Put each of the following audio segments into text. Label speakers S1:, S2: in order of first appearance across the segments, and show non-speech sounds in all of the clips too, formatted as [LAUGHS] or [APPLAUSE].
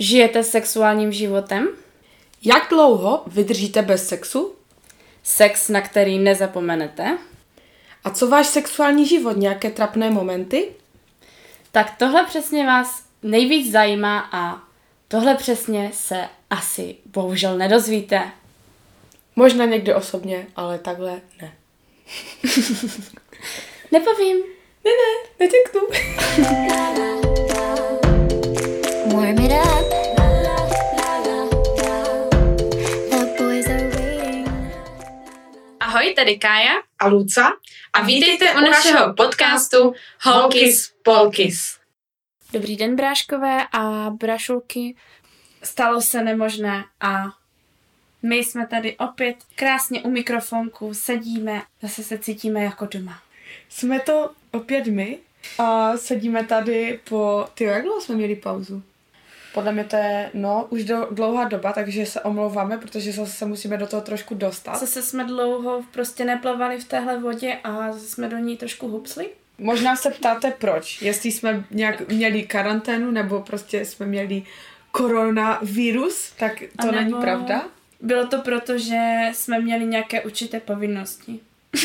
S1: Žijete sexuálním životem?
S2: Jak dlouho vydržíte bez sexu?
S1: Sex, na který nezapomenete?
S2: A co váš sexuální život? Nějaké trapné momenty?
S1: Tak tohle přesně vás nejvíc zajímá a tohle přesně se asi bohužel nedozvíte.
S2: Možná někdy osobně, ale takhle ne. [LAUGHS]
S1: Nepovím.
S2: Ne, ne, neřeknu. [LAUGHS]
S3: Warm it up. The boys are waiting.
S1: Ahoj, tady Kája
S2: A Luca?
S1: a vítejte u našeho podcastu Holkis Polkis. Dobrý den, bráškové a brašulky. Stalo se nemožné a my jsme tady opět krásně u mikrofonku, sedíme, zase se cítíme jako doma.
S2: Jsme to opět my a sedíme tady po... Ty jak dlouho jsme měli pauzu? Podle mě to je, no, už do, dlouhá doba, takže se omlouváme, protože zase se musíme do toho trošku dostat.
S1: Zase jsme dlouho prostě neplavali v téhle vodě a zase jsme do ní trošku hupsli.
S2: Možná se ptáte proč, jestli jsme nějak měli karanténu, nebo prostě jsme měli koronavirus, tak to
S1: A
S2: není
S1: nebo-
S2: pravda.
S1: Bylo to proto, že jsme měli nějaké určité povinnosti. [LAUGHS]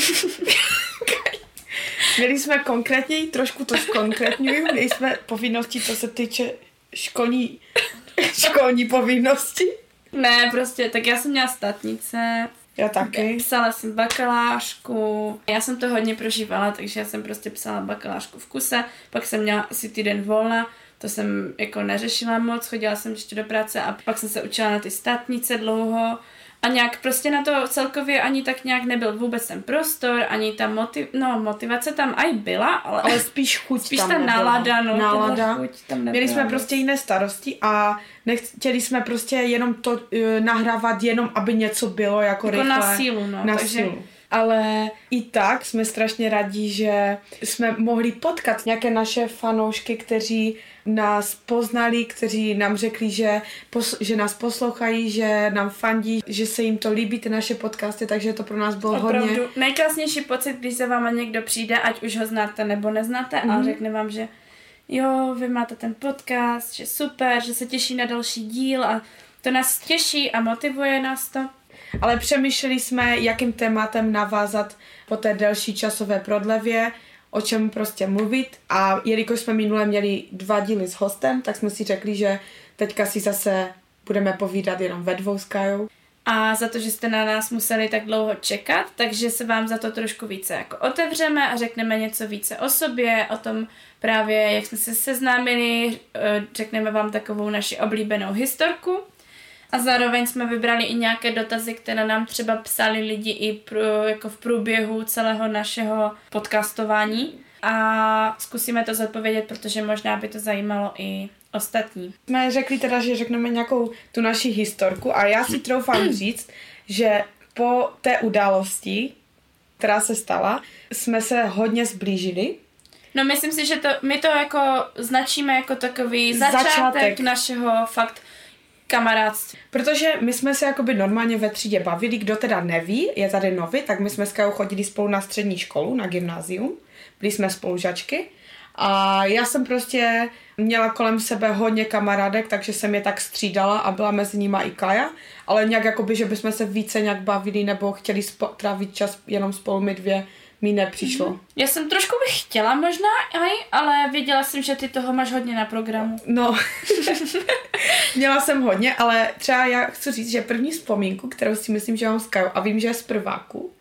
S2: Měli jsme konkrétně, trošku to zkonkrétňuju, měli jsme povinnosti, co se týče školní, [LAUGHS] školní povinnosti.
S1: Ne, prostě, tak já jsem měla statnice,
S2: Já taky.
S1: psala jsem bakalářku, já jsem to hodně prožívala, takže já jsem prostě psala bakalářku v kuse, pak jsem měla asi týden volna, to jsem jako neřešila moc, chodila jsem ještě do práce a pak jsem se učila na ty statnice dlouho a nějak prostě na to celkově ani tak nějak nebyl vůbec ten prostor, ani ta motiv, no, motivace tam aj byla, ale,
S2: Ale spíš chuť
S1: spíš
S2: tam
S1: ta
S2: nebyla.
S1: nálada, no,
S2: nálada.
S1: chuť tam nebyla.
S2: Měli jsme
S1: moc.
S2: prostě jiné starosti a nechtěli jsme prostě jenom to uh, nahrávat, jenom aby něco bylo jako,
S1: Jako
S2: rychle.
S1: na sílu, no,
S2: Na
S1: takže-
S2: sílu. Ale i tak jsme strašně rádi, že jsme mohli potkat nějaké naše fanoušky, kteří nás poznali, kteří nám řekli, že, pos- že nás poslouchají, že nám fandí, že se jim to líbí, ty naše podcasty, takže to pro nás bylo
S1: Opravdu
S2: hodně...
S1: nejkrásnější pocit, když se vám někdo přijde, ať už ho znáte nebo neznáte, mm-hmm. a
S2: Mhm.
S1: řekne vám, že jo, vy máte ten podcast, že super, že se těší na další díl a to nás těší a motivuje nás to.
S2: Ale přemýšleli jsme, jakým tématem navázat po té delší časové prodlevě, o čem prostě mluvit. A jelikož jsme minule měli dva díly s hostem, tak jsme si řekli, že teďka si zase budeme povídat jenom ve dvou s Kajou.
S1: A za to, že jste na nás museli tak dlouho čekat, takže se vám za to trošku více jako otevřeme a řekneme něco více o sobě, o tom právě, jak jsme se seznámili, eh, řekneme vám takovou naši oblíbenou historku. A zároveň jsme vybrali i nějaké dotazy, které nám třeba psali lidi i pro, jako v průběhu celého našeho podcastování. A zkusíme to zodpovědět, protože možná by to zajímalo i ostatní.
S2: Jsme řekli teda, že řekneme nějakou tu naši historku a já si troufám [CLEARS THROAT] říct, že po té události, která se stala, jsme se hodně zblížili.
S1: No myslím si, že to, my to jako značíme jako takový začátek,
S2: Začátek.
S1: začátek. našeho fakt kamarádství.
S2: Protože my jsme se jakoby normálně ve třídě bavili, kdo teda neví, je tady nový, tak my jsme s Kajou chodili spolu na střední školu, na gymnázium, byli jsme spolužačky a já jsem prostě měla kolem sebe hodně kamarádek, takže jsem je tak střídala a byla mezi nima i Kaja, ale nějak jakoby, že bychom se více nějak bavili nebo chtěli spo- trávit čas jenom spolu my dvě, mi nepřišlo. Mm-hmm.
S1: Já jsem trošku bych chtěla možná, aj, ale věděla jsem, že ty toho máš hodně na programu.
S2: No, [LAUGHS] měla jsem hodně, ale třeba já chci říct, že první vzpomínku, kterou si myslím, že mám s Kajou a vím, že je z prváku,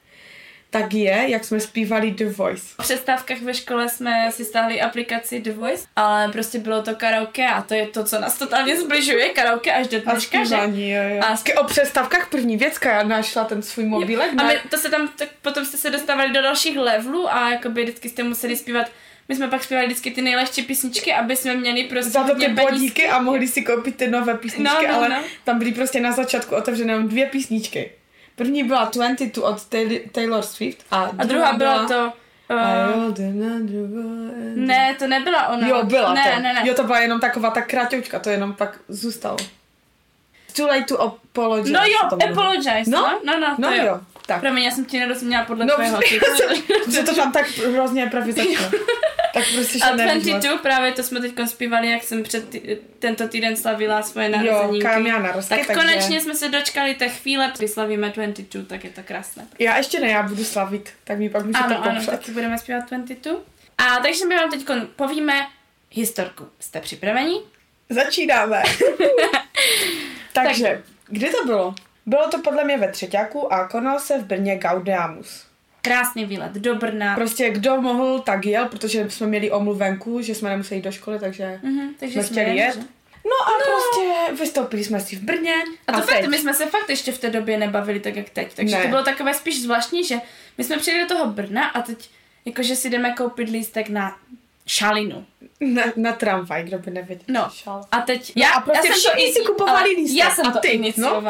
S2: tak je, jak jsme zpívali The Voice.
S1: V přestávkách ve škole jsme si stáhli aplikaci The Voice, ale prostě bylo to karaoke a to je to, co nás totálně zbližuje, karaoke až do
S2: A
S1: dneška, že?
S2: zpívání, jo, jo.
S1: A
S2: A o přestávkách první věc, Kaja našla ten svůj mobilek.
S1: A
S2: na-
S1: my, to se tam, tak potom jste se dostávali do dalších levelů a jakoby vždycky jste museli zpívat my jsme pak zpívali vždycky ty nejlehčí písničky, aby jsme měli prostě
S2: za to ty bodíky a mohli si koupit ty nové písničky,
S1: No, no,
S2: ale
S1: no.
S2: tam byly prostě na začátku otevřené jenom dvě písničky. První byla 22 od Taylor, Swift a,
S1: A druhá byla to...
S2: I
S1: Uh, ne, to nebyla ona.
S2: Jo, byla
S1: ne,
S2: to.
S1: Ne, ne,
S2: Jo, to byla jenom taková ta kráťoučka, to jenom pak zůstalo. Too late to apologize.
S1: No jo,
S2: to
S1: apologize,
S2: No,
S1: no, no, no,
S2: No
S1: to
S2: jo.
S1: jo.
S2: Tak.
S1: Promiň, já jsem ti nerozuměla podle
S2: No,
S1: tvého
S2: že [LAUGHS] to tam tak hrozně začalo. Tak prostě
S1: A
S2: že nevíš moc.
S1: 22 právě to jsme teď zpívali, jak jsem před tý, tento týden slavila svoje
S2: Jo,
S1: narozeniny.
S2: kam měla narozky,
S1: tak
S2: takže-
S1: konečně jsme se dočkali té chvíle, kdy slavíme 22, tak je to krásné.
S2: Já ještě ne, já budu slavit, tak mi pak můžete
S1: Ano, ano,
S2: popřát.
S1: taky budeme zpívat 22. A takže my vám teď povíme historku. Jste připraveni?
S2: Začínáme. [LAUGHS] Takže, kdy to bylo? Bylo to podle mě ve třetíku a konal se v Brně Gaudeamus.
S1: Krásný výlet do Brna.
S2: Prostě kdo mohl, tak jel, protože jsme měli omluvenku, že jsme nemuseli jít do školy, takže
S1: Mhm, takže
S2: jsme chtěli
S1: jeli,
S2: jet.
S1: že?
S2: No a no. prostě vystoupili jsme si v Brně.
S1: A to
S2: a
S1: fakt,
S2: teď.
S1: my jsme se fakt ještě v té době nebavili tak, jak teď. Takže
S2: Ne.
S1: to bylo takové spíš zvláštní, že my jsme přijeli do toho Brna a teď jakože si jdeme koupit lístek na šalinu.
S2: Na, na tramvaj, kdo by nevěděl.
S1: No.
S2: Šal.
S1: A teď...
S2: No a prostě
S1: jsem to
S2: si kupovali lístek.
S1: Já jsem
S2: A
S1: to
S2: ty, no?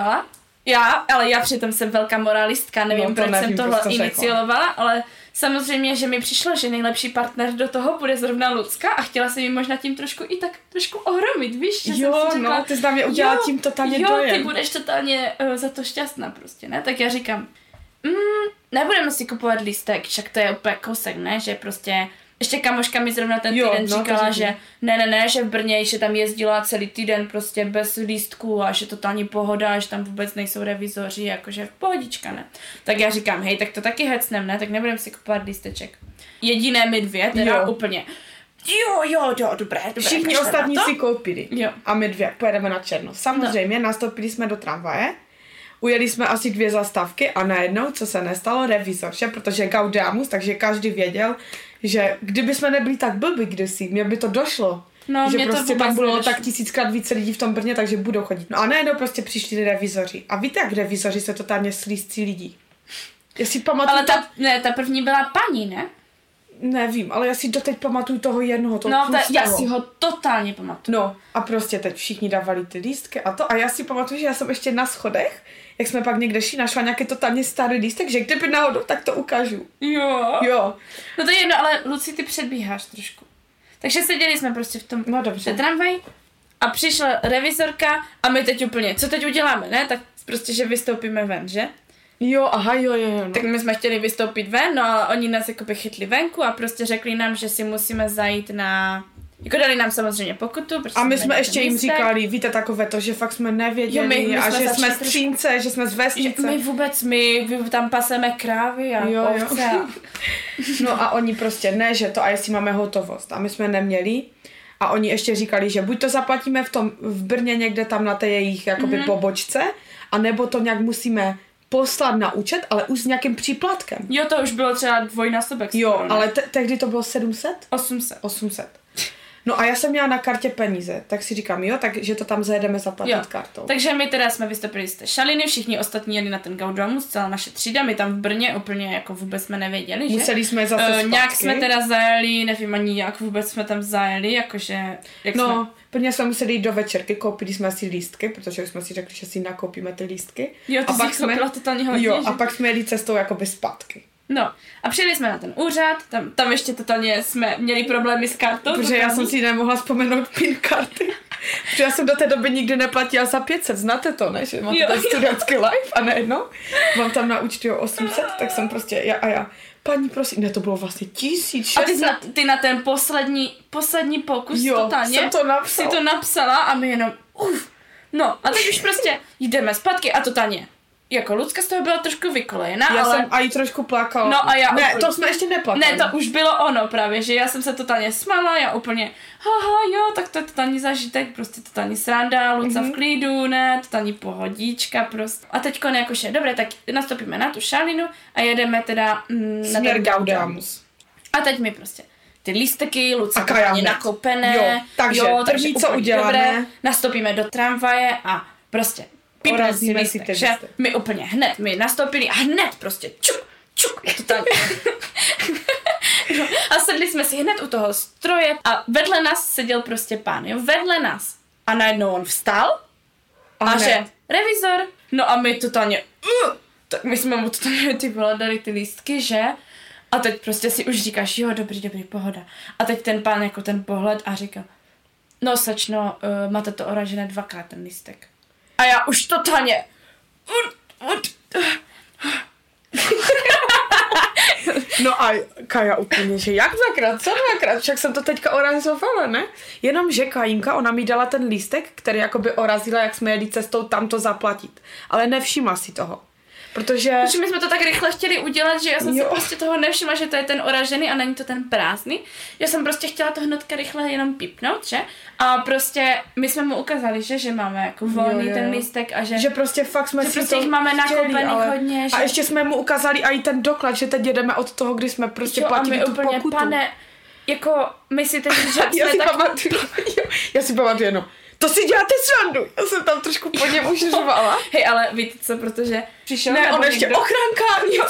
S1: Iniciovala. Já, ale já přitom jsem velká moralistka, nevím,
S2: No, to
S1: proč
S2: nevím,
S1: jsem tohle
S2: to řekla.
S1: iniciovala, ale samozřejmě, že mi přišlo, že nejlepší partner do toho bude zrovna Lucka a chtěla jsem ji možná tím trošku i tak trošku ohromit, víš? Že
S2: Jo,
S1: jsem si
S2: no, ty jsi na mě udělala
S1: jo,
S2: tím totálně
S1: jo,
S2: dojem.
S1: ty budeš totálně uh, za to šťastná prostě, ne? Tak já říkám, mm, nebudeme si kupovat lístek, však to je úplně kousek, ne? Že prostě ještě kamoška mi zrovna ten
S2: Jo,
S1: týden
S2: no,
S1: říkala, že ne, ne, ne, že v Brně, že tam jezdila celý týden prostě bez lístků a že totální pohoda, že tam vůbec nejsou revizoři, jakože v pohodička, ne? Tak já říkám, hej, tak to taky hecnem, ne? Tak nebudeme si kupovat lísteček. Jediné my dvě, teda
S2: Jo.
S1: úplně. Jo, jo, jo, dobré, dobré.
S2: Všichni ostatní si koupili.
S1: Jo.
S2: A my dvě pojedeme na Černo. Samozřejmě, no. nastoupili jsme do tramvaje, ujeli jsme asi dvě zastávky a najednou, co se nestalo, revizor, že? Protože Gaudeamus, takže každý věděl, že kdyby jsme nebyli tak blbí kdysi, mě by to došlo.
S1: No,
S2: že prostě tam bylo
S1: nedošlo.
S2: tak tisíckrát více lidí v tom Brně, takže budou chodit. No a najednou prostě přišli revizoři. A víte, jak revizoři se totálně slízcí lidí. Já si pamatuju,
S1: Ale ta, ne, ta první byla paní, ne?
S2: Nevím, ale já si doteď pamatuju toho jednoho, toho
S1: No, ta, já si ho totálně pamatuju.
S2: No a prostě teď všichni dávali ty lístky a to a já si pamatuju, že já jsem ještě na schodech, jak jsme pak někde šli, našla nějaký totálně starý lístek, že kdyby náhodou, tak to ukážu.
S1: Jo.
S2: Jo,
S1: No to je jedno, ale Luci, ty předbíháš trošku. Takže seděli jsme prostě v tom
S2: no dobře.
S1: tramvaj a přišla revizorka a my teď úplně, co teď uděláme, ne? Tak prostě, že vystoupíme ven, že?
S2: Jo, aha, jo, jo, jo. No.
S1: Tak my jsme chtěli vystoupit ven, no ale oni nás jakoby chytli venku a prostě řekli nám, že si musíme zajít na... Jako dali nám samozřejmě pokutu. protože
S2: A my
S1: jsme
S2: ještě jim
S1: lístek.
S2: říkali, víte, takové to, že fakt jsme nevěděli
S1: Jo, my- my
S2: a
S1: jsme
S2: že jsme z
S1: trošku-
S2: Třínce, že jsme z vesnice.
S1: my vůbec, my, my tam paseme krávy a
S2: Jo, jo.
S1: ovce. A... [LAUGHS]
S2: No a oni prostě ne, že to a jestli máme hotovost. A my jsme neměli. A oni ještě říkali, že buď to zaplatíme v tom v Brně někde tam na té jejich jakoby mm-hmm. pobočce, a nebo to nějak musíme poslat na účet, ale už s nějakým příplatkem.
S1: Jo, to už bylo třeba dvojnásobek.
S2: Jo, ale te- tehdy to bylo 700?
S1: 800.
S2: 800. No a já jsem měla na kartě peníze, tak si říkám, jo, takže to tam zajedeme zaplatit
S1: Jo.
S2: kartou.
S1: Takže my teda jsme vystoupili z té šaliny, všichni ostatní jeli na ten Gaudamus, celá naše třída, my tam v Brně úplně jako vůbec jsme nevěděli, že?
S2: Museli jsme zase zpátky.
S1: nějak jsme teda zajeli, nevím ani jak vůbec jsme tam zajeli, jakože... Jak
S2: No,
S1: jsme...
S2: prvně jsme museli jít do večerky, koupili jsme si lístky, protože už jsme si řekli, že si nakoupíme ty lístky.
S1: Jo, ty
S2: a pak
S1: jsme... totálně hodně,
S2: Jo,
S1: že?
S2: a pak jsme jeli cestou jakoby zpátky.
S1: No, a přijeli jsme na ten úřad, tam, tam ještě totálně jsme měli problémy s kartou.
S2: Protože já jsem si nemohla vzpomenout PIN karty. [LAUGHS] Protože já jsem do té doby nikdy neplatila za 500, znáte to, ne? Že máte
S1: Jo,
S2: ten studentský life a najednou mám tam na účtu 800, tak jsem prostě, já a já, paní prosím, ne, to bylo vlastně
S1: A ty,
S2: 1600.
S1: jsi na, ty na ten poslední, poslední pokus
S2: Jo,
S1: totálně
S2: jsem to napsala.
S1: si to napsala a my jenom uf. No a teď už prostě jdeme zpátky a totálně. Jako Lucka z toho byla trošku vykolejená,
S2: Já
S1: ale...
S2: jsem a i trošku plakala.
S1: No a já
S2: Ne,
S1: úplně-
S2: to jsme ještě neplatili.
S1: Ne, to už bylo ono právě, že já jsem se totálně smala, já úplně, haha, jo, tak to je totální zážitek, prostě totální sranda, Luca
S2: Mhm.
S1: v klidu, ne, totální pohodička prostě. A teďko jakože, dobré, tak nastoupíme na tu šalinu a jedeme teda mm, na
S2: Směr Gaudamus.
S1: A teď mi prostě ty lísteky, Luca
S2: A
S1: totálně
S2: hned.
S1: nakoupené.
S2: Jo, takže první, co uděláme-
S1: Dobré, nastoupíme do tramvaje a prostě
S2: Porazíme si ten
S1: že? My úplně hned, my nastoupili a hned prostě čuk, čuk, totálně. [LAUGHS] No, a sedli jsme si hned u toho stroje a vedle nás seděl prostě pán, jo, vedle nás. A najednou on vstal a,
S2: hned.
S1: že revizor, no a my totálně, uh, tak my jsme mu totálně ty vole dali ty lístky, že? A teď prostě si už říkáš, jo, dobrý, dobrý, pohoda. A teď ten pán jako ten pohled a říká, no slečno, uh, máte to oražené dvakrát ten lístek. A já už totálně, [LAUGHS]
S2: No a Kaja úplně, že jak dvakrát, co dvakrát, však jsem to teďka orazovala, ne? Jenom, že Kajinka, ona mi dala ten lístek, který jakoby orazila, jak jsme jeli cestou tam to zaplatit. Ale nevšimla si toho. Protože...
S1: Protože my jsme to tak rychle chtěli udělat, že já jsem
S2: Jo.
S1: si prostě toho nevšimla, že to je ten oražený a není to ten prázdný. Já jsem prostě chtěla to hnedka rychle jenom pipnout, že? A prostě my jsme mu ukázali, že, že máme jako volný
S2: Jo, jo,
S1: ten lístek a že...
S2: že prostě fakt jsme
S1: Že
S2: si
S1: prostě
S2: to
S1: jich máme
S2: chtěli, ale...
S1: hodně, že-
S2: A ještě jsme mu ukázali i ten doklad, že teď jedeme od toho, kdy jsme prostě
S1: jo, a
S2: platili
S1: my
S2: tu
S1: úplně,
S2: pokutu.
S1: pane, jako myslíte, že [LAUGHS]
S2: já
S1: jsme
S2: si
S1: tak...
S2: pamatuju, [LAUGHS] já si pamatuju jenom, to si děláte srandu. Já jsem tam trošku po něm už řvala.
S1: Hej, ale víte co, protože přišel
S2: Ne, on ještě
S1: někdo-
S2: ochranka. [LAUGHS] Jo,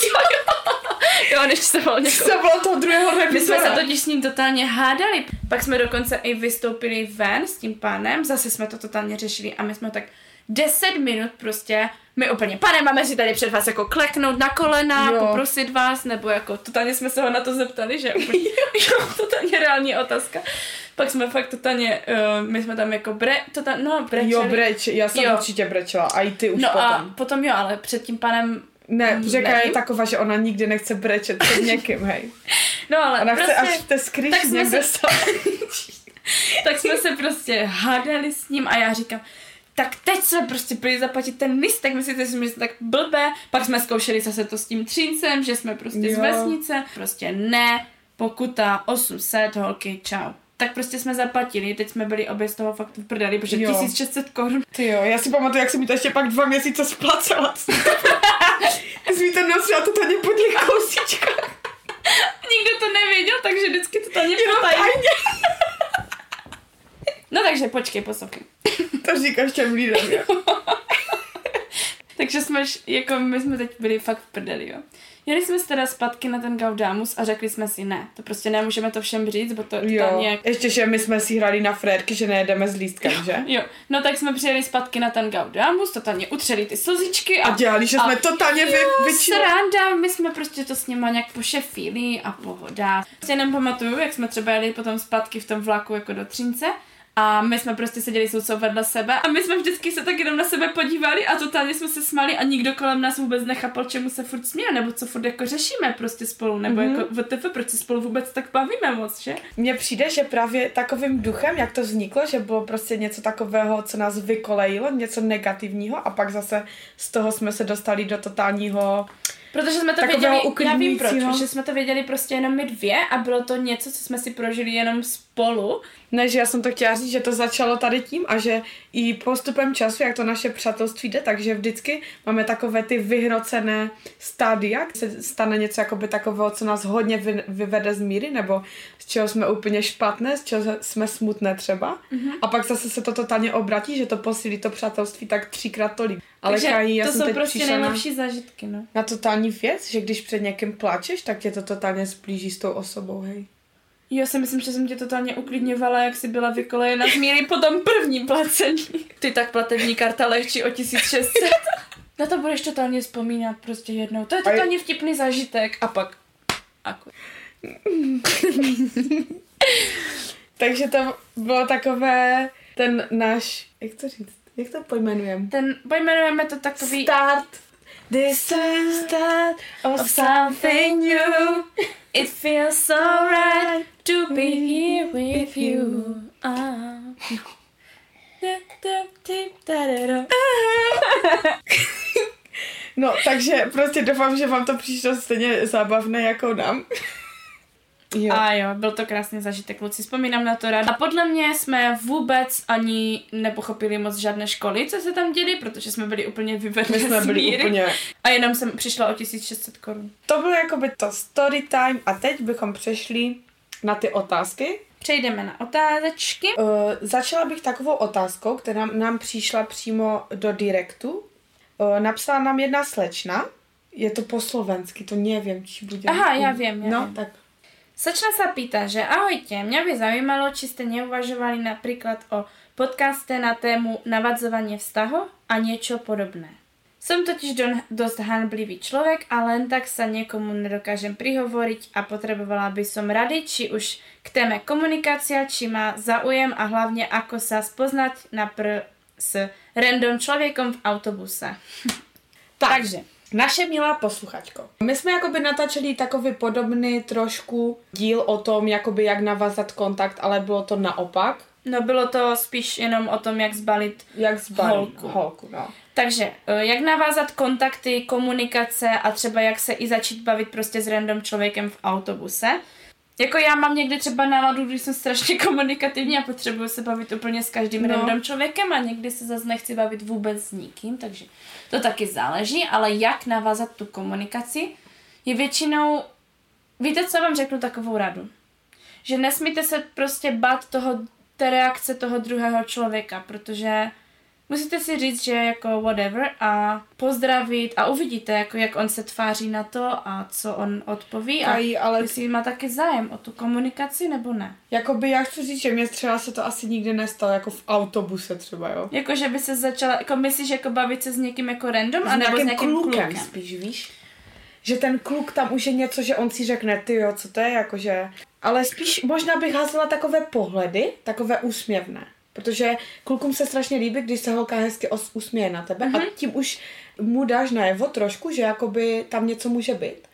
S1: Jo, on ještě se volal někoho.
S2: to bylo toho druhého
S1: My jsme se totiž s ním totálně hádali. Pak jsme dokonce i vystoupili ven s tím pánem, zase jsme to totálně řešili a my jsme tak 10 minut prostě, my úplně, pane, máme si tady před vás jako kleknout na kolena,
S2: Jo.
S1: poprosit vás, nebo jako totálně jsme se ho na to zeptali, že [LAUGHS] úplně, jo, [LAUGHS] totálně reální otázka. Pak jsme fakt totálně, uh, my jsme tam jako bre, totálně, no brečeli.
S2: Jo, breč, já jsem
S1: Jo.
S2: určitě brečela. A i ty už
S1: No
S2: potom.
S1: a potom jo, ale před tím panem
S2: Ne,
S1: Mm,
S2: Kaja je taková, že ona nikdy nechce brečet před [LAUGHS] někým, hej.
S1: No ale
S2: Ona
S1: prostě,
S2: chce až v té
S1: se-
S2: stát. [LAUGHS]
S1: tak jsme se prostě hádali s ním a já říkám, tak teď jsme prostě byli zaplatit ten lístek, myslíte si, že jsme tak blbé, pak jsme zkoušeli zase to s tím třincem, že jsme prostě
S2: Jo.
S1: z vesnice, prostě ne, pokuta 800, holky, čau. Tak prostě jsme zaplatili, teď jsme byli obě z toho fakt v prdeli, protože
S2: Jo.
S1: 1600 korun.
S2: Ty jo, já si pamatuju, jak jsem mi to ještě pak dva měsíce splacela. Já jsem mi to nosila totálně po těch kousíčkách.
S1: Nikdo to nevěděl, takže vždycky to tady potajně.
S2: tajně.
S1: No takže počkej, poslouchej.
S2: To říkáš těm lidem, jo. [LAUGHS]
S1: Takže jsme, jako my jsme teď byli fakt v prdeli, jo. Jeli jsme se teda zpátky na ten Gaudamus a řekli jsme si ne, to prostě nemůžeme to všem říct, bo to,
S2: Jo,
S1: nějak...
S2: ještě, že my jsme si hráli na frérky, že nejedeme s lístkem, že?
S1: Jo, no tak jsme přijeli zpátky na ten Gaudamus, totálně utřeli ty slzičky a...
S2: A dělali, že jsme totálně vy,
S1: Jo,
S2: vyčili.
S1: sranda, my jsme prostě to s nima nějak pošefili a pohoda. Si jenom pamatuju, jak jsme třeba jeli potom zpátky v tom vlaku jako do Třince a my jsme prostě seděli soucou vedle sebe a my jsme vždycky se tak jenom na sebe podívali a totálně jsme se smali a nikdo kolem nás vůbec nechápal, čemu se furt směje, nebo co furt jako řešíme prostě spolu, nebo mm-hmm. jako VTF, proč se spolu vůbec tak bavíme moc, že?
S2: Mně přijde, že právě takovým duchem, jak to vzniklo, že bylo prostě něco takového, co nás vykolejilo, něco negativního a pak zase z toho jsme se dostali do totálního...
S1: Protože jsme to
S2: Takového
S1: věděli, já vím proč, že jsme to věděli prostě jenom my dvě a bylo to něco, co jsme si prožili jenom spolu.
S2: Ne, že já jsem to chtěla říct, že to začalo tady tím a že i postupem času, jak to naše přátelství jde, takže vždycky máme takové ty vyhrocené stádia, kdy se stane něco jakoby takového, co nás hodně vy, vyvede z míry, nebo z čeho jsme úplně špatné, z čeho jsme smutné třeba. Mm-hmm. A pak zase se to totálně obratí, že to posílí to přátelství tak třikrát tolik. Ale
S1: Takže
S2: Kaji, já
S1: to
S2: jsem
S1: jsou
S2: teď
S1: prostě
S2: přišla na,
S1: nejlepší zážitky, no.
S2: na totální věc, že když před někým plačeš, tak tě to totálně zblíží s tou osobou, hej.
S1: Já si myslím, že jsem tě totálně uklidňovala, jak jsi byla vykolejena z míry po tom prvním placení. [LAUGHS] Ty tak platební karta lehčí o 1600. [LAUGHS] Na to budeš totálně vzpomínat prostě jednou. To je- totálně vtipný zážitek. A pak... Aku. [LAUGHS]
S2: Takže to bylo takové, ten náš, jak to říct, jak to pojmenujeme?
S1: Ten, pojmenujeme to takový...
S2: Start. This is start of something new.
S1: It feels so right to be here with you. Ah. [LAUGHS]
S2: No, takže prostě doufám, že vám to přišlo stejně zábavné jako nám. Jo.
S1: A jo, byl to krásný zažitek, kluci, vzpomínám na to rád. A podle mě jsme vůbec ani nepochopili moc žádné školy, co se tam děli, protože jsme byli úplně vyvedli
S2: jsme byli
S1: míry.
S2: úplně...
S1: A jenom jsem přišla o 1600 korun.
S2: To bylo jakoby to story time a teď bychom přešli na ty otázky.
S1: Přejdeme na otázečky.
S2: Uh, začala bych takovou otázkou, která nám přišla přímo do direktu. Uh, napsala nám jedna slečna, je to po slovensky, to nevím, či bude.
S1: Aha, já vím, já
S2: no,
S1: vím.
S2: tak
S1: Slečna sa pýta, že ahojte, mňa by zaujímalo, či ste neuvažovali napríklad o podcaste na tému navadzovanie vztahov a niečo podobné. Som totiž don, dosť hanblivý človek a len tak sa niekomu nedokážem prihovoriť a potrebovala by som rady, či už k téme komunikácia, či má záujem a hlavne ako sa spoznať napr s random človekom v autobuse. [LAUGHS]
S2: Tak.
S1: Takže,
S2: Naše milá posluchačko, my jsme jakoby natáčeli takový podobný trošku díl o tom, jakoby jak navázat kontakt, ale bylo to naopak.
S1: No bylo to spíš jenom o tom, jak zbalit
S2: Jak zbalit
S1: Holku.
S2: holku no.
S1: Takže, eh, jak navázat kontakty, komunikace a třeba jak se i začít bavit prostě s random člověkem v autobuse. Jako já mám někdy třeba náladu, když jsem strašně [LAUGHS] komunikativní a potřebuju se bavit úplně s každým No. random člověkem a někdy se zase nechci bavit vůbec s nikým, takže to taky záleží, ale jak navázat tu komunikaci je většinou, víte co, vám řeknu takovou radu, že nesmíte se prostě bát toho, té reakce toho druhého člověka, protože musíte si říct, že jako whatever a pozdravit a uvidíte, jako jak on se tváří na to a co on odpoví a
S2: Kají, ale
S1: jestli má taky zájem o tu komunikaci nebo ne.
S2: jakoby já chci říct, že mě třeba se to asi nikdy nestalo, jako v autobuse třeba, jo.
S1: Jako, že by se začala, jako myslíš, jako bavit se s někým jako random,
S2: S
S1: anebo s
S2: nějakým
S1: nějakým
S2: klukem,
S1: klukem.
S2: spíš, víš? Že ten kluk tam už je něco, že on si řekne, ty jo, co to je, jakože... Ale spíš možná bych házela takové pohledy, takové úsměvné. Protože klukům se strašně líbí, když se holka hezky os- usměje na tebe mm-hmm. a tím už mu dáš najevo trošku, že jakoby tam něco může být.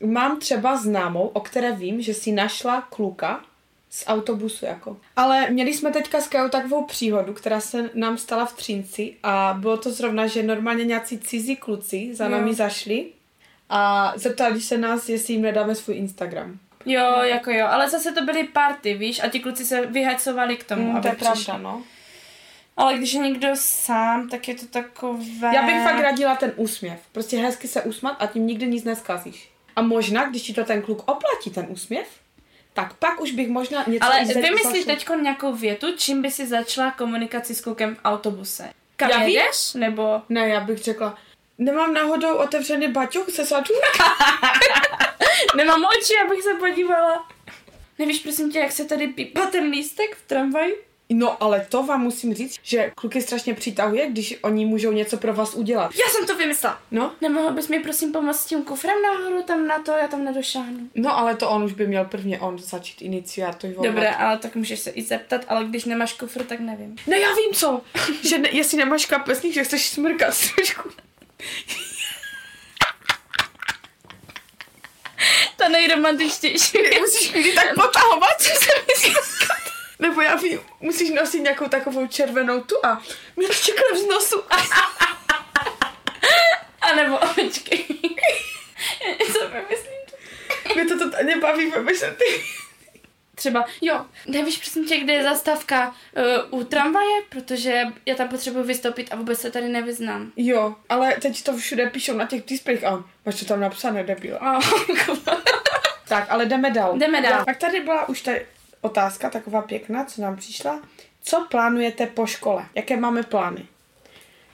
S2: Mám třeba známou, o které vím, že si našla kluka z autobusu jako. Ale měli jsme teďka s Kajou takovou příhodu, která se nám stala v Třinci a bylo to zrovna, že normálně nějací cizí kluci za námi zašli a zeptali se nás, jestli jim nedáme svůj Instagram.
S1: Jo, jako jo, ale zase to byly party, víš, a ti kluci se vyhacovali k tomu,
S2: Mm,
S1: aby
S2: to je
S1: přišli.
S2: pravda, no.
S1: Ale když je někdo sám, tak je to takové...
S2: Já bych fakt radila ten úsměv. Prostě hezky se usmat a tím nikdy nic neskazíš. A možná, když ti to ten kluk oplatí, ten úsměv, tak pak už bych možná něco
S1: Ale vymyslíš teď nějakou větu, čím by si začala komunikaci s klukem v autobuse? Kam
S2: Já
S1: jedeš? Nebo...
S2: Ne, já bych řekla, nemám náhodou otevřený baťoch se sadů? [LAUGHS]
S1: Nemám oči, abych se podívala. Nevíš, prosím tě, jak se tady pípá ten lístek v tramvaji?
S2: No, ale to vám musím říct, že kluky strašně přitahuje, když oni můžou něco pro vás udělat.
S1: Já jsem to vymyslela.
S2: No,
S1: Nemohl bys mi prosím pomoct s tím kufrem nahoru tam na to, já tam nedošáhnu.
S2: no, ale to on už by měl prvně on začít iniciativovat.
S1: Dobré, ale tak můžeš se i zeptat, ale když nemáš kufr, tak nevím.
S2: Ne, já vím co, že ne, jestli nemáš kapesník, že chceš smrkat trošku.
S1: To nejromantičtější.
S2: Musíš vždy tak potahovat, co se mi Nebo já vím, musíš nosit nějakou takovou červenou tu a mít čekle z nosu.
S1: A nebo počkej. Já něco vymyslím.
S2: Mě to totálně baví, ty.
S1: Třeba, jo, nevíš prosím tě, kde je zastávka uh, u tramvaje, protože já tam potřebuji vystoupit a vůbec se tady nevyznám.
S2: Jo, ale teď to všude píšou na těch displejích a máš to tam napsané, debil.
S1: Oh,
S2: Tak, ale jdeme dál.
S1: Jdeme dál.
S2: Tak tady byla už ta otázka, taková pěkná, co nám přišla. Co plánujete po škole? Jaké máme plány?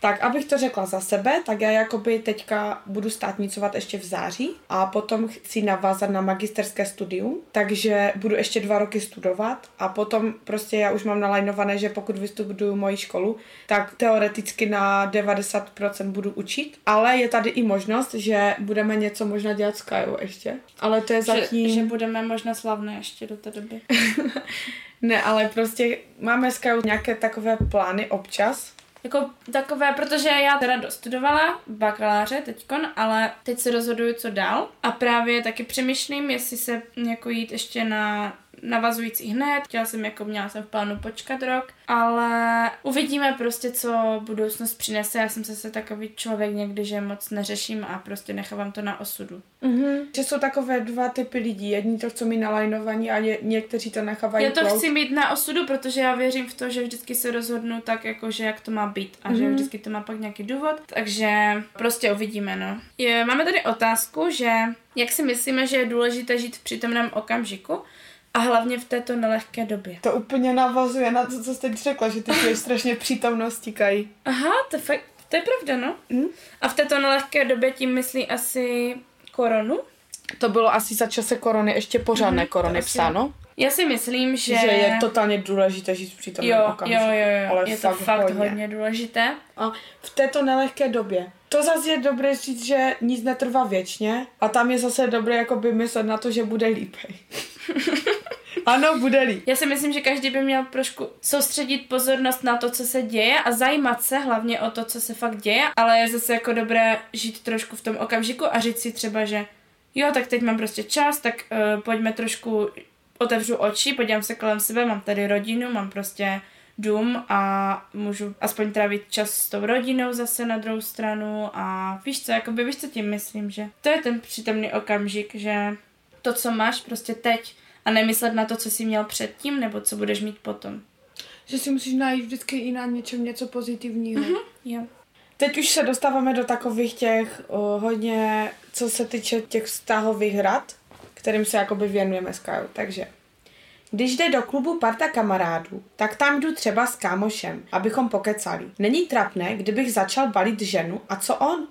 S2: Tak, abych to řekla za sebe, tak já jakoby teďka budu státnicovat ještě v září a potom chci navázat na magisterské studium, takže budu ještě dva roky studovat a potom prostě já už mám nalajnované, že pokud vystuduju moji školu, tak teoreticky na 90% budu učit, ale je tady i možnost, že budeme něco možná dělat s Kajou ještě, ale to je zatím...
S1: že, že budeme možná slavné ještě do té doby. [LAUGHS]
S2: Ne, ale prostě máme s Kajou nějaké takové plány občas.
S1: Jako takové, protože já teda dostudovala bakaláře teďkon, ale teď se rozhoduju, co dál. A právě taky přemýšlím, jestli se jako jít ještě na navazující hned. Chtěla jsem, jako měla jsem v plánu počkat rok, ale uvidíme prostě, co budoucnost přinese. Já jsem zase takový člověk někdy, že moc neřeším a prostě nechávám to na osudu.
S2: Mm-hmm. Že jsou takové dva typy lidí. Jedni to chcou mít nalajnovaní a ně, někteří to nechávají
S1: Já to
S2: plout.
S1: chci mít na osudu, protože já věřím v to, že vždycky se rozhodnu tak, jako že jak to má být a že
S2: Mhm.
S1: vždycky to má pak nějaký důvod, takže prostě uvidíme, no. Je, máme tady otázku, že jak si myslíme, že je důležité žít v přítomném okamžiku a hlavně v této nelehké době.
S2: To úplně navazuje na to, co jste teď řekla, že ty žiješ strašně přítomnosti, Kaj.
S1: Aha, to, je fakt, to je pravda, no.
S2: Hm?
S1: A v této nelehké době tím myslí asi koronu.
S2: To bylo asi za čase korony, ještě pořádné
S1: Mhm,
S2: korony
S1: asi-
S2: psáno.
S1: Já si myslím, že...
S2: Že je totálně důležité žít v přítomném
S1: Jo, jo,
S2: okamžiku.
S1: jo, jo,
S2: Ale
S1: je to
S2: fakt
S1: fakt
S2: hodně.
S1: hodně důležité.
S2: A v této nelehké době. To zase je dobré říct, že nic netrvá věčně a tam je zase dobré jakoby myslet na to, že bude líp. [LAUGHS] Ano, bude-li.
S1: Já si myslím, že každý by měl trošku soustředit pozornost na to, co se děje a zajímat se hlavně o to, co se fakt děje, ale je zase jako dobré žít trošku v tom okamžiku a říct si třeba, že jo, tak teď mám prostě čas, tak uh, pojďme trošku, otevřu oči, podívám se kolem sebe, mám tady rodinu, mám prostě dům a můžu aspoň trávit čas s tou rodinou zase na druhou stranu a víš co, jakoby víš co tím myslím, že to je ten přítomný okamžik, že to, co máš prostě teď a nemyslet na to, co jsi měl předtím nebo co budeš mít potom.
S2: Že si musíš najít vždycky i na něčem něco pozitivního. Mm-hmm.
S1: Jo.
S2: Teď už se dostáváme do takových těch uh, hodně, co se týče těch vztahových rad, kterým se jakoby věnujeme s Kajou. Takže když jde do klubu parta kamarádů, tak tam jdu třeba s kámošem, abychom pokecali. Není trapné, kdybych začal balit ženu a co on?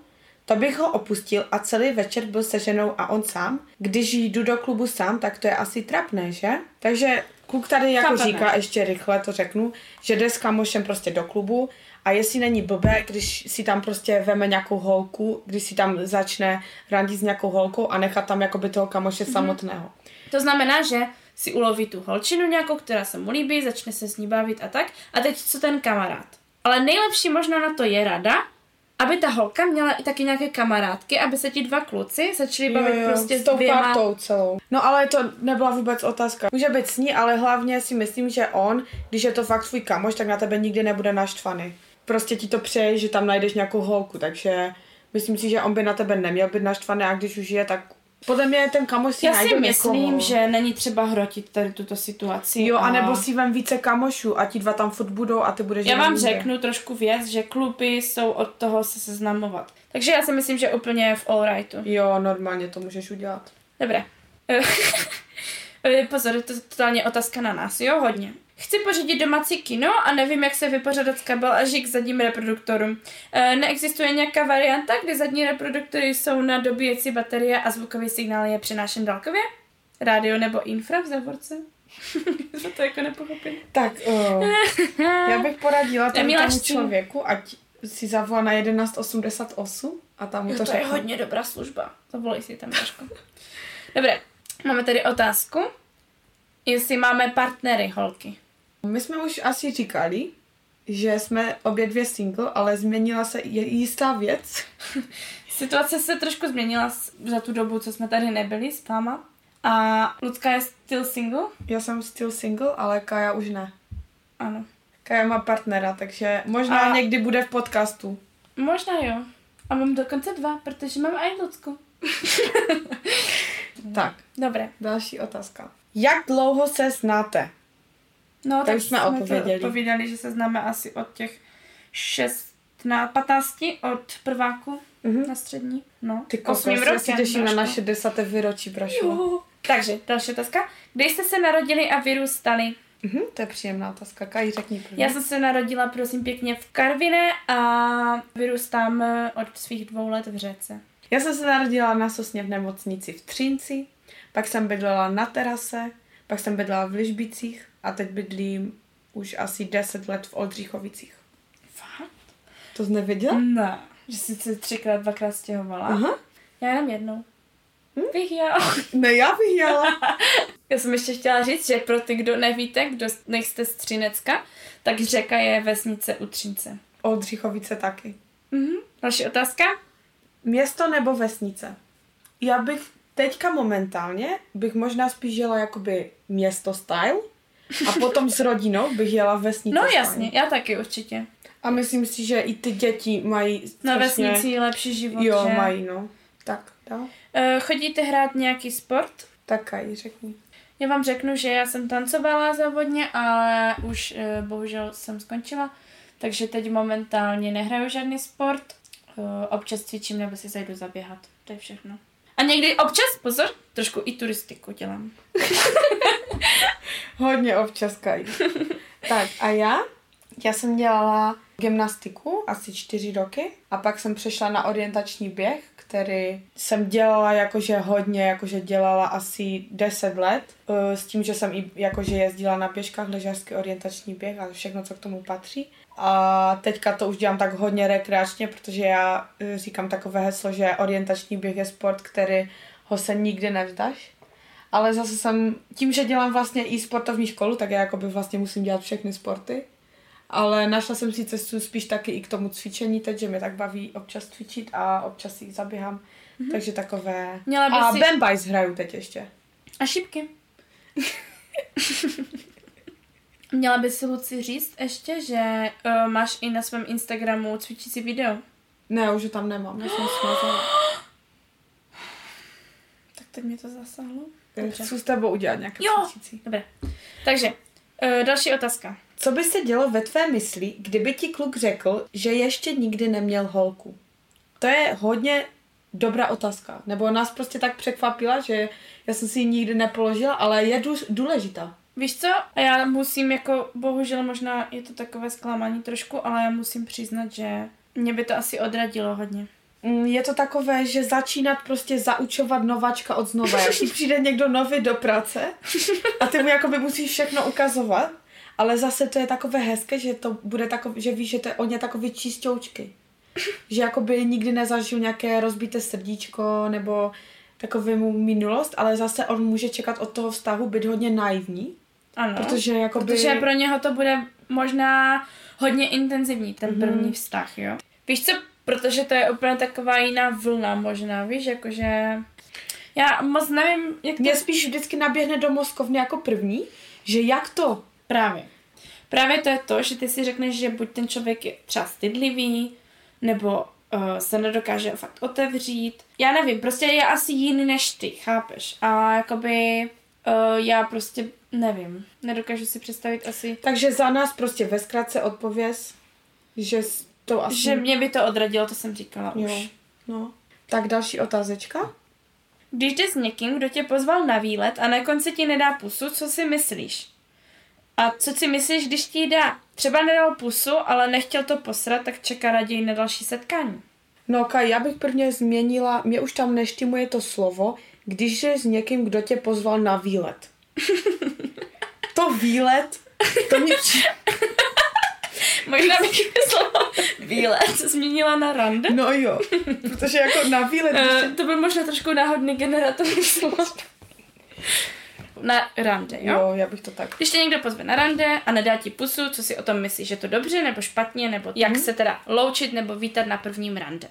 S2: To bych ho opustil a celý večer byl se ženou a on sám. Když jdu do klubu sám, tak to je asi trapné, že? Takže kluk tady jako
S1: Chápeme.
S2: říká, ještě rychle to řeknu, že jde s kamošem prostě do klubu a jestli není blbé, když si tam prostě veme nějakou holku, když si tam začne randit s nějakou holkou a nechat tam jakoby toho kamoše mm-hmm. samotného.
S1: To znamená, že si uloví tu holčinu nějakou, která se mu líbí, začne se s ní bavit a tak. A teď co ten kamarád? Ale nejlepší možná na to je rada, aby ta holka měla i taky nějaké kamarádky, aby se ti dva kluci začali bavit prostě
S2: s tou
S1: dvěma...
S2: partou celou. No ale to nebyla vůbec otázka. Může být s ní, ale hlavně si myslím, že on, když je to fakt tvůj kamoš, tak na tebe nikdy nebude naštvaný. Prostě ti to přeje, že tam najdeš nějakou holku, takže myslím si, že on by na tebe neměl být naštvaný a když už je, tak podle mě ten kamoš si
S1: Já si myslím,
S2: někoho.
S1: že není třeba hrotit tady tuto situaci.
S2: Jo,
S1: a
S2: anebo si vem více kamošů a ti dva tam furt budou a ty budeš
S1: Já vám
S2: někde.
S1: řeknu trošku věc, že kluby jsou od toho se seznamovat. Takže já si myslím, že úplně v all rightu.
S2: Jo, normálně to můžeš udělat.
S1: Dobré. [LAUGHS] Eh, Pozor, je to totálně otázka na nás, jo, hodně. Chci pořídit domácí kino a nevím, jak se vypořádat s kabel a žik zadním reproduktorům. E, neexistuje nějaká varianta, kdy zadní reproduktory jsou na dobíjecí baterie a zvukový signál je přenášen dálkově? Rádio nebo infra v závorce? [LAUGHS] Jsme to jako nepochopili.
S2: Tak, uh, já bych poradila [LAUGHS] tomu, tomu člověku, ať si zavolá na 1188 a tam mu to,
S1: to je
S2: řekne.
S1: hodně dobrá služba. Zavolej si tam Daško. Dobré, máme tady otázku. Jestli máme partnery, holky.
S2: My jsme už asi říkali, že jsme obě dvě single, ale změnila se jistá věc. [LAUGHS]
S1: Situace se trošku změnila za tu dobu, co jsme tady nebyli s váma. A Lucka je still single?
S2: Já jsem still single, ale Kaja už ne.
S1: Ano.
S2: Kaja má partnera, takže možná
S1: A-
S2: někdy bude v podcastu.
S1: Možná jo. A mám dokonce dva, protože mám i Lucku. [LAUGHS]
S2: Tak,
S1: Dobré.
S2: další otázka. Jak dlouho se znáte?
S1: No,
S2: Tak už jsme odpověděli.
S1: To odpovídali, že se známe asi od těch 16, 15 od prváku
S2: Mhm.
S1: na střední. No,
S2: Ty kokos, já si těším na
S1: Braško.
S2: naše desáté výročí, Brašo.
S1: Jo. Takže, další otázka. Kde jste se narodili a vyrůstali?
S2: Mhm, to je příjemná otázka. Kaj, řekni první.
S1: Já jsem se narodila, prosím pěkně, v Karviné a vyrůstám od svých dvou let v Řece.
S2: Já jsem se narodila na Sosně v nemocnici v Třinci, pak jsem bydlela na terase, pak jsem bydlela v Ližbicích a teď bydlím už asi 10 let v Oldřichovicích.
S1: Fakt?
S2: To jsi nevěděla?
S1: Ne. Že jsi se třikrát, dvakrát stěhovala?
S2: Aha.
S1: Já jenom jednou. Hm? Bych jel. [LAUGHS]
S2: Ne, já bych jela. [LAUGHS]
S1: Já jsem ještě chtěla říct, že pro ty, kdo nevíte, kdo nejste z Třinecka, tak řeka je vesnice u Třince.
S2: Oldřichovice taky.
S1: Mhm. Další otázka?
S2: Město nebo vesnice? Já bych teďka momentálně bych možná spíš jela jakoby město style a potom s rodinou bych jela vesnice
S1: No jasně, já taky určitě.
S2: A myslím si, že i ty děti mají
S1: Na
S2: strašně-
S1: vesnici je lepší život,
S2: Jo,
S1: že?
S2: mají, no. Tak, dál.
S1: Eh, Chodíte hrát nějaký sport?
S2: Tak Kaj, řekni.
S1: Já vám řeknu, že já jsem tancovala závodně, ale už eh, bohužel jsem skončila, takže teď momentálně nehraju žádný sport. Eh, Občas cvičím nebo si zajdu zaběhat. To je všechno. A někdy občas, pozor, trošku i turistiku dělám. [LAUGHS]
S2: Hodně občas Kaj. [LAUGHS] tak a já? Já jsem dělala gymnastiku asi čtyři roky a pak jsem přešla na orientační běh, který jsem dělala jakože hodně, jakože dělala asi 10 let, eh, s tím, že jsem i jakože jezdila na běžkách, ležářský orientační běh a všechno, co k tomu patří. A teďka to už dělám tak hodně rekreačně, protože já eh, říkám takové heslo, že orientační běh je sport, který ho se nikdy nevzdáš. Ale zase jsem, tím, že dělám vlastně i sportovní školu, tak já jakoby vlastně musím dělat všechny sporty. Ale našla jsem si cestu spíš taky i k tomu cvičení teď, že mě tak baví občas cvičit a občas si zaběhám. Mm-hmm. Takže takové...
S1: Měla by
S2: a
S1: si-
S2: Bambajs hraju teď ještě.
S1: A šipky. [LAUGHS] Měla by si Luci říct ještě, že uh, máš i na svém Instagramu cvičící video.
S2: Ne, už ho tam nemám, já jsem smazala. [GASPS]
S1: Tak teď mě to zasáhlo. Dobře.
S2: Chci s tebou udělat nějaké
S1: Jo.
S2: cvičící.
S1: Dobré. Takže, uh, další otázka.
S2: Co by se dělo ve tvé mysli, kdyby ti kluk řekl, že ještě nikdy neměl holku? To je hodně dobrá otázka. Nebo nás prostě tak překvapila, že já jsem si ji nikdy nepoložila, ale je důž- důležitá.
S1: Víš co? A já musím jako, bohužel možná je to takové zklamání trošku, ale já musím přiznat, že mě by to asi odradilo hodně.
S2: Mm, Je to takové, že začínat prostě zaučovat nováčka od znova. Ti přijde někdo nový do práce a ty mu jakoby musíš všechno ukazovat, ale zase to je takové hezké, že to bude takové, že víš, že to je on je takový čistoučky. Že jakoby nikdy nezažil nějaké rozbité srdíčko nebo takovému minulost, ale zase on může čekat od toho vztahu být hodně naivní,
S1: Ano.
S2: protože jakoby...
S1: Protože pro něho to bude možná hodně intenzivní, ten
S2: Mhm.
S1: první vztah, jo. Víš co, protože to je úplně taková jiná vlna možná, víš, jakože... Já moc nevím, jak to...
S2: Mě spíš vždycky naběhne do mozkovny jako první, že jak to?
S1: Právě. Právě to je to, že ty si řekneš, že buď ten člověk je třeba stydlivý, nebo uh, se nedokáže fakt otevřít. Já nevím, prostě je asi jiný než ty, chápeš? A jakoby uh, já prostě nevím, nedokážu si představit asi,
S2: Takže za nás prostě ve zkratce odpověz, že to asi...
S1: že mě by to odradilo, to jsem říkala
S2: Jo.
S1: už.
S2: No. Tak další otázečka.
S1: Když jde s někým, kdo tě pozval na výlet a na konci ti nedá pusu, co si myslíš? A co si myslíš, když ti dá? Třeba nedal pusu, ale nechtěl to posrat, tak čeká raději na další setkání.
S2: No Kaj, já bych prvně změnila, mě už tam neštimuje to slovo, když je s někým, kdo tě pozval na výlet. [LAUGHS] to výlet, to mi. [LAUGHS]
S1: Možná bych slovo výlet změnila na rande.
S2: No jo, protože jako na výlet...
S1: Uh, to byl možná trošku náhodný generátor slov. Na rande, jo?
S2: Jo, já bych to tak...
S1: Když tě někdo pozve na rande a nedá ti pusu, co si o tom myslíš, že to dobře nebo špatně, nebo jak se teda loučit nebo vítat na prvním rande.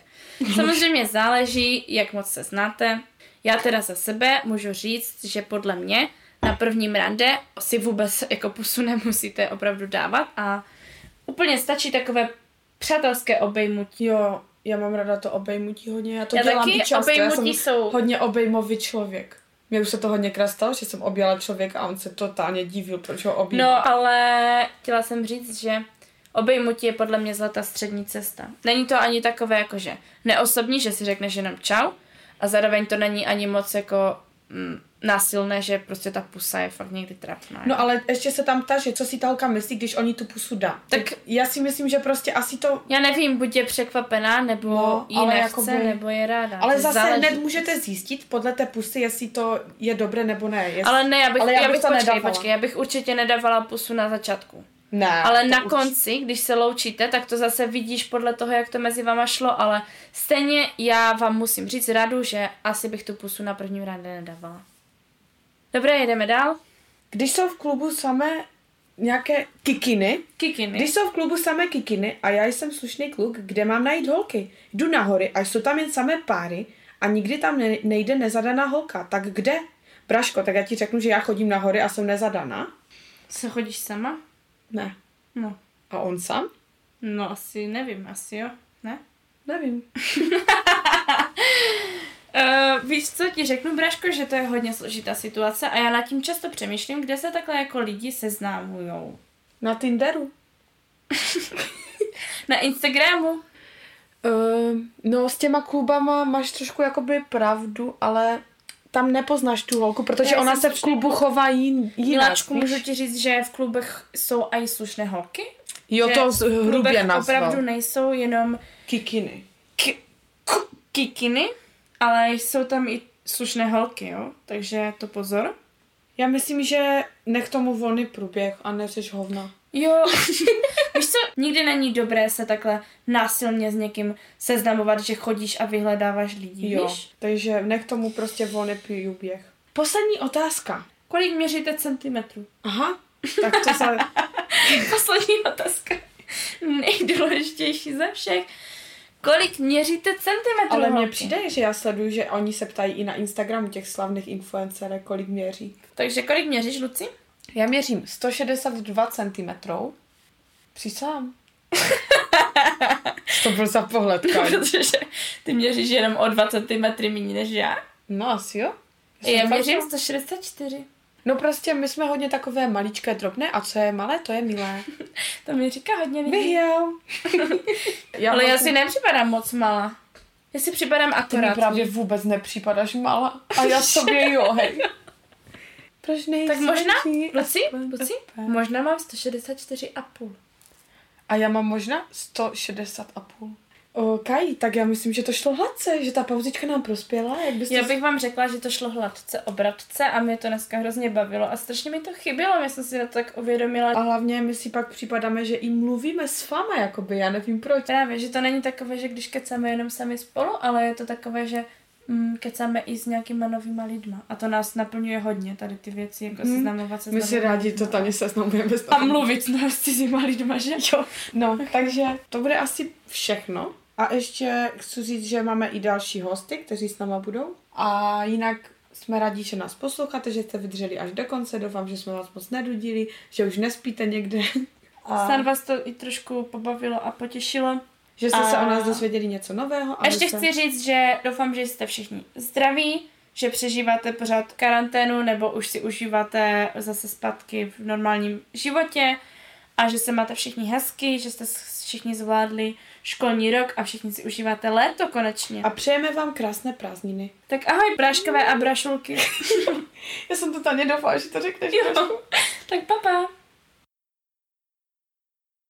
S1: Samozřejmě záleží, jak moc se znáte. Já teda za sebe můžu říct, že podle mě na prvním rande si vůbec jako pusu nemusíte opravdu dávat a úplně stačí takové přátelské obejmutí.
S2: Jo, já mám ráda to obejmutí hodně, já to
S1: Já
S2: dělám
S1: taky,
S2: často, já jsem
S1: jsou-
S2: hodně obejmový člověk. Mně už se to hodněkrát stalo, že jsem objala člověka a on se totálně divil, proč ho objímám.
S1: No, ale chtěla jsem říct, že obejmutí je podle mě zlatá střední cesta. Není to ani takové jakože neosobní, že si řekneš jenom čau a zároveň to není ani moc jako mm, násilné, že prostě ta pusa je fakt někdy trapná.
S2: No ale ještě se tam ptá, že co si ta holka myslí, když oni tu pusu dá.
S1: Tak-
S2: já si myslím, že prostě asi to...
S1: Já nevím, buď je překvapená, nebo
S2: No, ale
S1: nechce,
S2: jakoby-
S1: nebo je ráda.
S2: Ale
S1: To
S2: zase
S1: záleží.
S2: hned můžete zjistit podle té pusy, jestli to je dobré nebo ne. Jest...
S1: Ale ne, já bych,
S2: Ale
S1: já
S2: já bych
S1: bych
S2: to
S1: počkej,
S2: nedávala.
S1: počkej, já bych určitě nedávala pusu na začátku.
S2: Ne,
S1: Ale na
S2: už-
S1: konci, když se loučíte, tak to zase vidíš podle toho, jak to mezi váma šlo, ale stejně já vám musím říct radu, že asi bych tu pusu na prvním rande nedávala. Dobré, jedeme dál.
S2: Když jsou v klubu samé nějaké kikiny,
S1: Kikiny.
S2: když jsou v klubu samé kikiny a já jsem slušný kluk, kde mám najít holky? Jdu na hory a jsou tam jen samé páry a nikdy tam ne- nejde nezadaná holka. Tak kde? Braško, tak já ti řeknu, že já chodím na hory a jsem nezadaná.
S1: Se chodíš sama?
S2: Ne.
S1: No.
S2: A on sám?
S1: No asi nevím, asi jo. Ne?
S2: Nevím.
S1: Uh, [LAUGHS] víš co, ti řeknu, Braško, že to je hodně složitá situace a já nad tím často přemýšlím, kde se takhle jako lidi seznámujou.
S2: Na Tinderu. [LAUGHS]
S1: Na Instagramu.
S2: Uh, no s těma klubama máš trošku jakoby pravdu, ale tam nepoznáš tu holku, protože
S1: Já
S2: ona se v klubu chová jin, jinak.
S1: Miláčku, můžu ti říct, že v klubech jsou i slušné holky?
S2: Jo, to hrubě nazval.
S1: opravdu nejsou jenom
S2: Kikiny.
S1: k- k- kikiny, ale jsou tam i slušné holky, jo? Takže to pozor.
S2: Já myslím, že nech tomu volný průběh a neřeš hovna.
S1: Jo, [LAUGHS] víš co, nikdy není dobré se takhle násilně s někým seznamovat, že chodíš a vyhledáváš lidi,
S2: Jo,
S1: víš?
S2: takže nech tomu prostě volný průběh. Poslední otázka.
S1: Kolik měříte centimetrů?
S2: Aha, tak to za... [LAUGHS]
S1: Poslední otázka. Nejdůležitější ze všech. Kolik měříte centimetrů?
S2: Ale mně přijde, že já sleduju, že oni se ptají i na Instagramu těch slavných influencerů, kolik měří.
S1: Takže kolik měříš, Luci?
S2: Já měřím 162 cm. Přísám. to byl za pohled, [LAUGHS] Kaj.
S1: Protože ty měříš jenom o 2 cm méně než já.
S2: No asi jo.
S1: Já
S2: fakt-
S1: měřím 164.
S2: No prostě my jsme hodně takové maličké, drobné a co je malé, to je milé. [LAUGHS]
S1: To mi říká hodně lidí.
S2: Vyhjel. [LAUGHS] já
S1: Ale já si nepřipadám moc malá. Já si připadám
S2: Ty mi
S1: akorát.
S2: právě vůbec nepřipadáš malá. A já sobě jo, hej. Proč nejsi
S1: Tak možná? Luci, Luci, možná mám 164,5.
S2: A já mám možná 160 a půl. O, Kaj, tak já myslím, že to šlo hladce, že ta pauzička nám prospěla. Jak byste
S1: Já bych vám řekla, že to šlo hladce, obratce a mě to dneska hrozně bavilo a strašně mi to chybělo, já jsem si to tak uvědomila.
S2: A hlavně my si pak připadáme, že i mluvíme s váma, jakoby, já nevím proč.
S1: Právě, že to není takové, že když kecáme jenom sami spolu, ale je to takové, že mm, kecáme i s nějakýma novýma lidma. A to nás naplňuje hodně, tady ty věci, jako
S2: Mhm.
S1: seznamovat se s
S2: My si rádi
S1: lidma.
S2: totálně seznamujeme s
S1: A mluvit s s cizíma lidma, že?
S2: Jo, no, takže to bude asi všechno. A ještě chci říct, že máme i další hosty, kteří s náma budou. A jinak jsme rádi, že nás posloucháte, že jste vydrželi až do konce. Doufám, že jsme vás moc nedudili, že už nespíte někde. A
S1: Snad vás to i trošku pobavilo a potěšilo.
S2: Že jste se
S1: A-
S2: o nás dozvěděli něco nového. A
S1: Ještě
S2: se...
S1: chci říct, že doufám, že jste všichni zdraví, že přežíváte pořád karanténu nebo už si užíváte zase zpátky v normálním životě a že se máte všichni hezky, že jste všichni zvládli školní rok a všichni si užíváte léto konečně.
S2: A přejeme vám krásné prázdniny.
S1: Tak ahoj bráškové a brašulky. [LAUGHS]
S2: Já jsem totálně doufala, že to řekneš.
S1: Jo. tak papa.